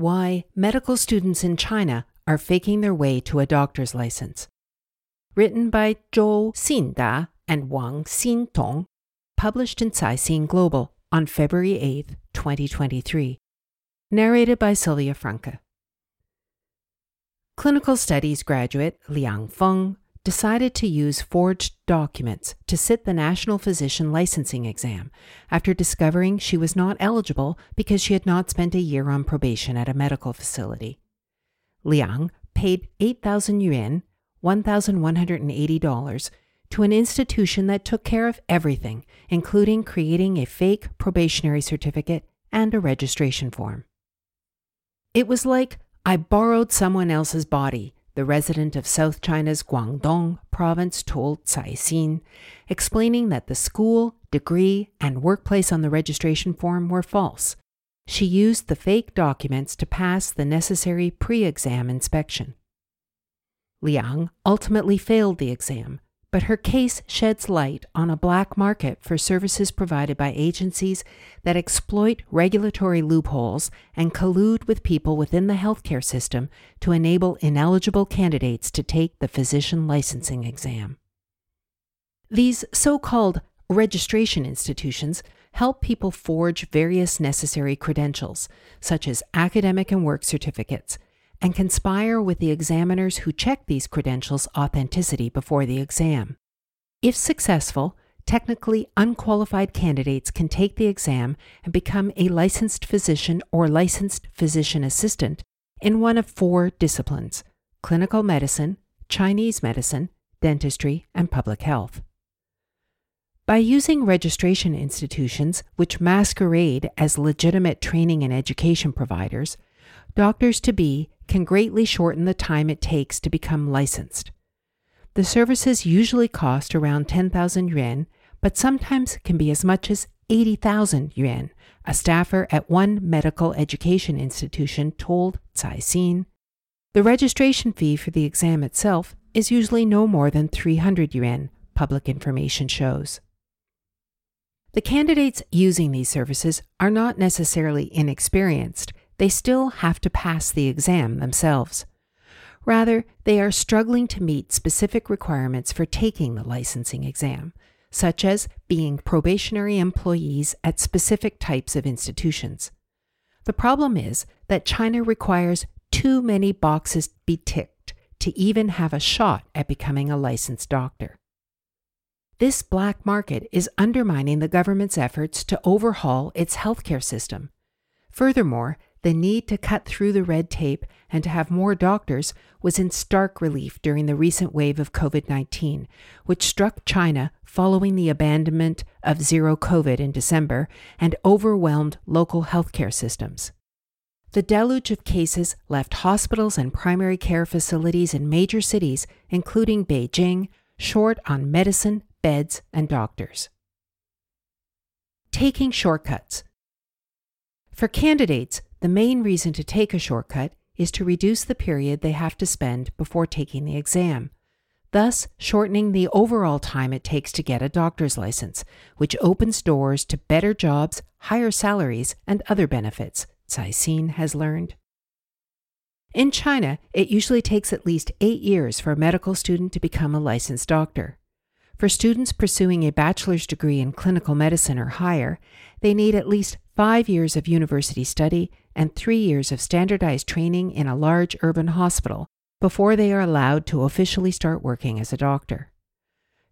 Why medical students in China are faking their way to a doctor's license. Written by Zhou Xinda and Wang Xintong, published in Caixin Global on February 8, 2023. Narrated by Sylvia Franke. Clinical Studies graduate Liang Feng decided to use forged documents to sit the National Physician Licensing exam after discovering she was not eligible because she had not spent a year on probation at a medical facility. Liang paid 8,000 yuan, $1,180, to an institution that took care of everything, including creating a fake probationary certificate and a registration form. It was like I borrowed someone else's body the resident of South China's Guangdong province told Caixin, explaining that the school, degree, and workplace on the registration form were false. She used the fake documents to pass the necessary pre exam inspection. Liang ultimately failed the exam, but her case sheds light on a black market for services provided by agencies that exploit regulatory loopholes and collude with people within the healthcare system to enable ineligible candidates to take the physician licensing exam. These so called registration institutions help people forge various necessary credentials, such as academic and work certificates and conspire with the examiners who check these credentials' authenticity before the exam. If successful, technically unqualified candidates can take the exam and become a licensed physician or licensed physician assistant in one of four disciplines clinical medicine, Chinese medicine, dentistry, and public health. By using registration institutions which masquerade as legitimate training and education providers, doctors to be can greatly shorten the time it takes to become licensed. The services usually cost around 10,000 yuan, but sometimes can be as much as 80,000 yuan, a staffer at one medical education institution told Caixin. The registration fee for the exam itself is usually no more than 300 yuan, public information shows. The candidates using these services are not necessarily inexperienced, they still have to pass the exam themselves. Rather, they are struggling to meet specific requirements for taking the licensing exam, such as being probationary employees at specific types of institutions. The problem is that China requires too many boxes to be ticked to even have a shot at becoming a licensed doctor. This black market is undermining the government's efforts to overhaul its healthcare system. Furthermore, the need to cut through the red tape and to have more doctors was in stark relief during the recent wave of COVID 19, which struck China following the abandonment of zero COVID in December and overwhelmed local healthcare systems. The deluge of cases left hospitals and primary care facilities in major cities, including Beijing, short on medicine, beds, and doctors. Taking shortcuts. For candidates, the main reason to take a shortcut is to reduce the period they have to spend before taking the exam, thus shortening the overall time it takes to get a doctor's license, which opens doors to better jobs, higher salaries, and other benefits, Caixin has learned. In China, it usually takes at least eight years for a medical student to become a licensed doctor. For students pursuing a bachelor's degree in clinical medicine or higher, they need at least five years of university study and three years of standardized training in a large urban hospital before they are allowed to officially start working as a doctor.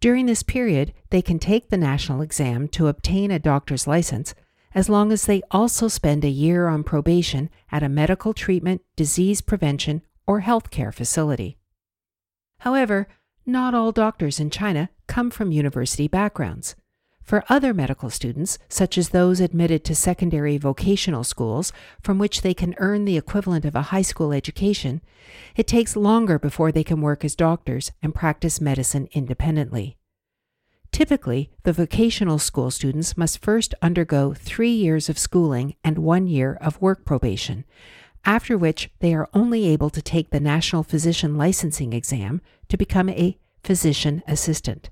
During this period, they can take the national exam to obtain a doctor's license as long as they also spend a year on probation at a medical treatment, disease prevention, or healthcare facility. However, not all doctors in China come from university backgrounds. For other medical students, such as those admitted to secondary vocational schools from which they can earn the equivalent of a high school education, it takes longer before they can work as doctors and practice medicine independently. Typically, the vocational school students must first undergo three years of schooling and one year of work probation, after which they are only able to take the National Physician Licensing Exam to become a physician assistant.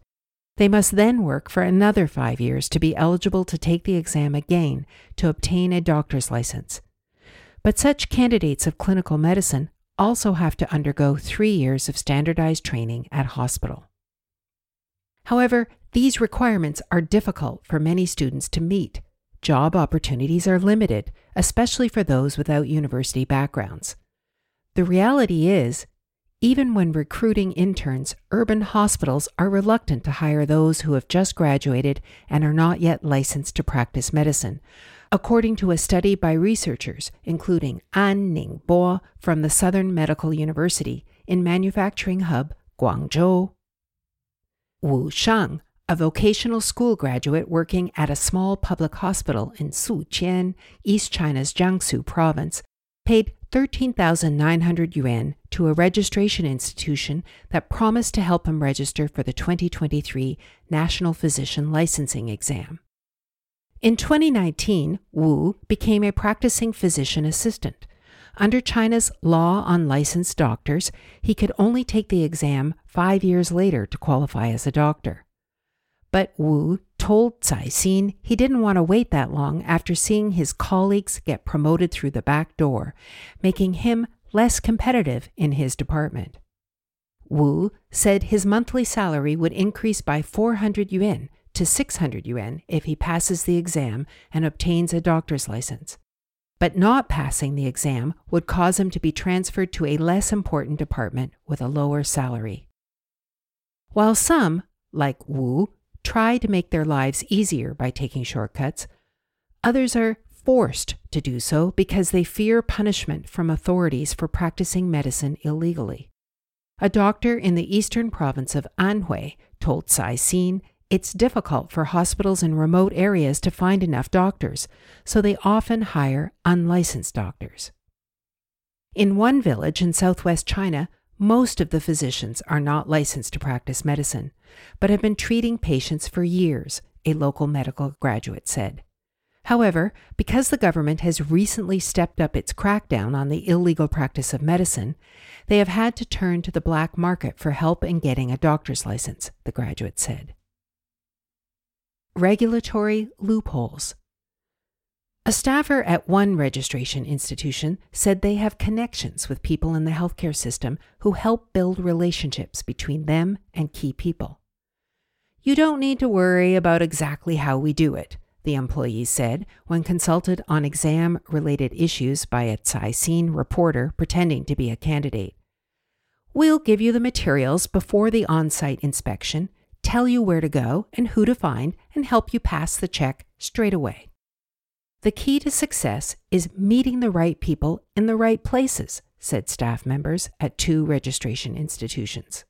They must then work for another five years to be eligible to take the exam again to obtain a doctor's license. But such candidates of clinical medicine also have to undergo three years of standardized training at hospital. However, these requirements are difficult for many students to meet. Job opportunities are limited, especially for those without university backgrounds. The reality is, even when recruiting interns, urban hospitals are reluctant to hire those who have just graduated and are not yet licensed to practice medicine, according to a study by researchers, including An Ningbo from the Southern Medical University in manufacturing hub Guangzhou. Wu Shang, a vocational school graduate working at a small public hospital in Suqian, East China's Jiangsu province, paid 13,900 yuan to a registration institution that promised to help him register for the 2023 National Physician Licensing Exam. In 2019, Wu became a practicing physician assistant. Under China's law on licensed doctors, he could only take the exam five years later to qualify as a doctor. But Wu told Caixin he didn't want to wait that long after seeing his colleagues get promoted through the back door, making him less competitive in his department. Wu said his monthly salary would increase by 400 yuan to 600 yuan if he passes the exam and obtains a doctor's license. But not passing the exam would cause him to be transferred to a less important department with a lower salary. While some, like Wu, try to make their lives easier by taking shortcuts. Others are forced to do so because they fear punishment from authorities for practicing medicine illegally. A doctor in the eastern province of Anhui told Caixin it's difficult for hospitals in remote areas to find enough doctors, so they often hire unlicensed doctors. In one village in southwest China, most of the physicians are not licensed to practice medicine, but have been treating patients for years, a local medical graduate said. However, because the government has recently stepped up its crackdown on the illegal practice of medicine, they have had to turn to the black market for help in getting a doctor's license, the graduate said. Regulatory loopholes. A staffer at one registration institution said they have connections with people in the healthcare system who help build relationships between them and key people. You don't need to worry about exactly how we do it, the employee said when consulted on exam related issues by a Caixin reporter pretending to be a candidate. We'll give you the materials before the on site inspection, tell you where to go and who to find, and help you pass the check straight away. The key to success is meeting the right people in the right places, said staff members at two registration institutions.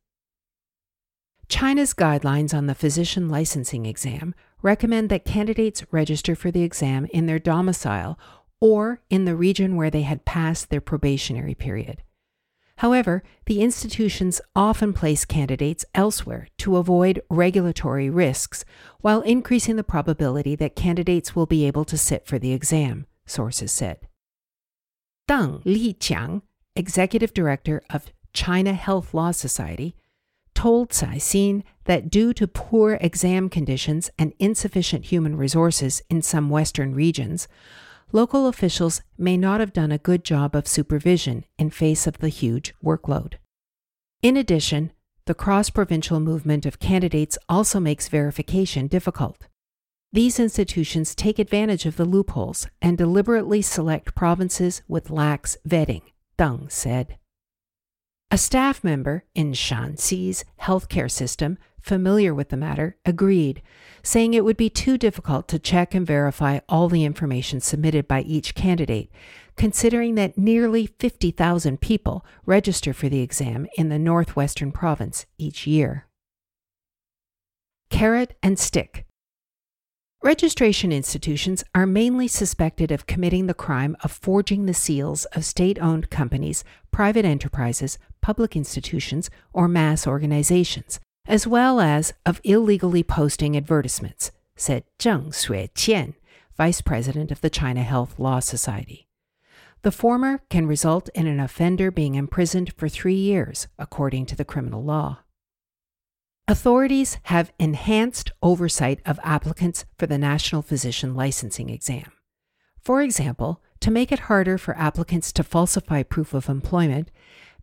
China's guidelines on the physician licensing exam recommend that candidates register for the exam in their domicile or in the region where they had passed their probationary period. However, the institutions often place candidates elsewhere to avoid regulatory risks while increasing the probability that candidates will be able to sit for the exam, sources said. Deng Liqiang, executive director of China Health Law Society, told Caixin that due to poor exam conditions and insufficient human resources in some Western regions, local officials may not have done a good job of supervision in face of the huge workload. In addition, the cross provincial movement of candidates also makes verification difficult. These institutions take advantage of the loopholes and deliberately select provinces with lax vetting, Deng said. A staff member in Shanxi's healthcare system familiar with the matter, agreed, saying it would be too difficult to check and verify all the information submitted by each candidate, considering that nearly 50,000 people register for the exam in the Northwestern province each year. Carrot and stick. Registration institutions are mainly suspected of committing the crime of forging the seals of state owned companies, private enterprises, public institutions, or mass organizations, as well as of illegally posting advertisements, said Zheng Xueqian, vice president of the China Health Law Society. The former can result in an offender being imprisoned for three years, according to the criminal law. Authorities have enhanced oversight of applicants for the National Physician Licensing Exam. For example, to make it harder for applicants to falsify proof of employment,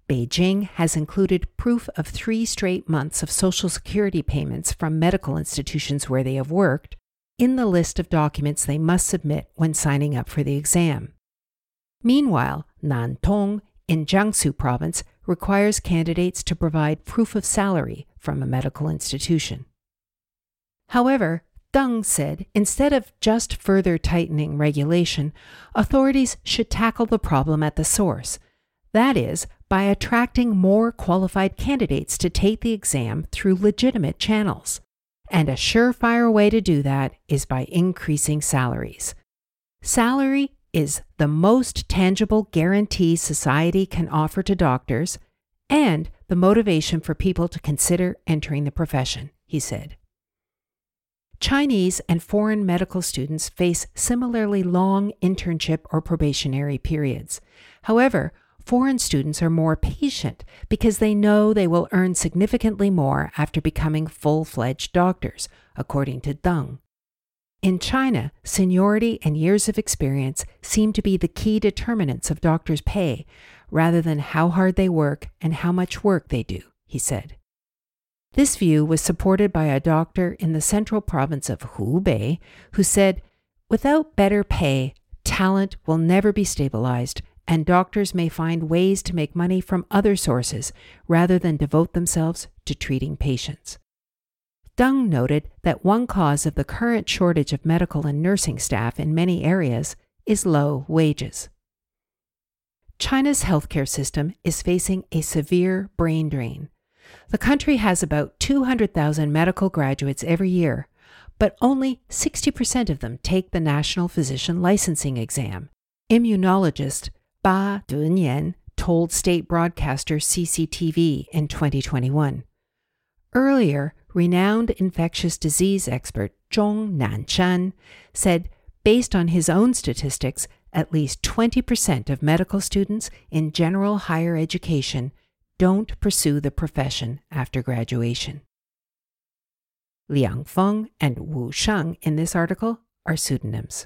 Beijing has included proof of three straight months of Social Security payments from medical institutions where they have worked in the list of documents they must submit when signing up for the exam. Meanwhile, Nantong in Jiangsu province requires candidates to provide proof of salary from a medical institution. However, Deng said instead of just further tightening regulation, authorities should tackle the problem at the source. That is, by attracting more qualified candidates to take the exam through legitimate channels. And a surefire way to do that is by increasing salaries. Salary is the most tangible guarantee society can offer to doctors and the motivation for people to consider entering the profession, he said. Chinese and foreign medical students face similarly long internship or probationary periods. However, foreign students are more patient because they know they will earn significantly more after becoming full fledged doctors, according to Deng. In China, seniority and years of experience seem to be the key determinants of doctors' pay, rather than how hard they work and how much work they do, he said. This view was supported by a doctor in the central province of Hubei who said, Without better pay, talent will never be stabilized, and doctors may find ways to make money from other sources rather than devote themselves to treating patients. Deng noted that one cause of the current shortage of medical and nursing staff in many areas is low wages. China's healthcare system is facing a severe brain drain. The country has about 200,000 medical graduates every year, but only 60% of them take the National Physician Licensing Exam. Immunologist Ba Denian told state broadcaster CCTV in 2021. Earlier, renowned infectious disease expert Zhong Nanshan said, based on his own statistics, at least 20% of medical students in general higher education don't pursue the profession after graduation. Liang Feng and Wu Sheng in this article are pseudonyms.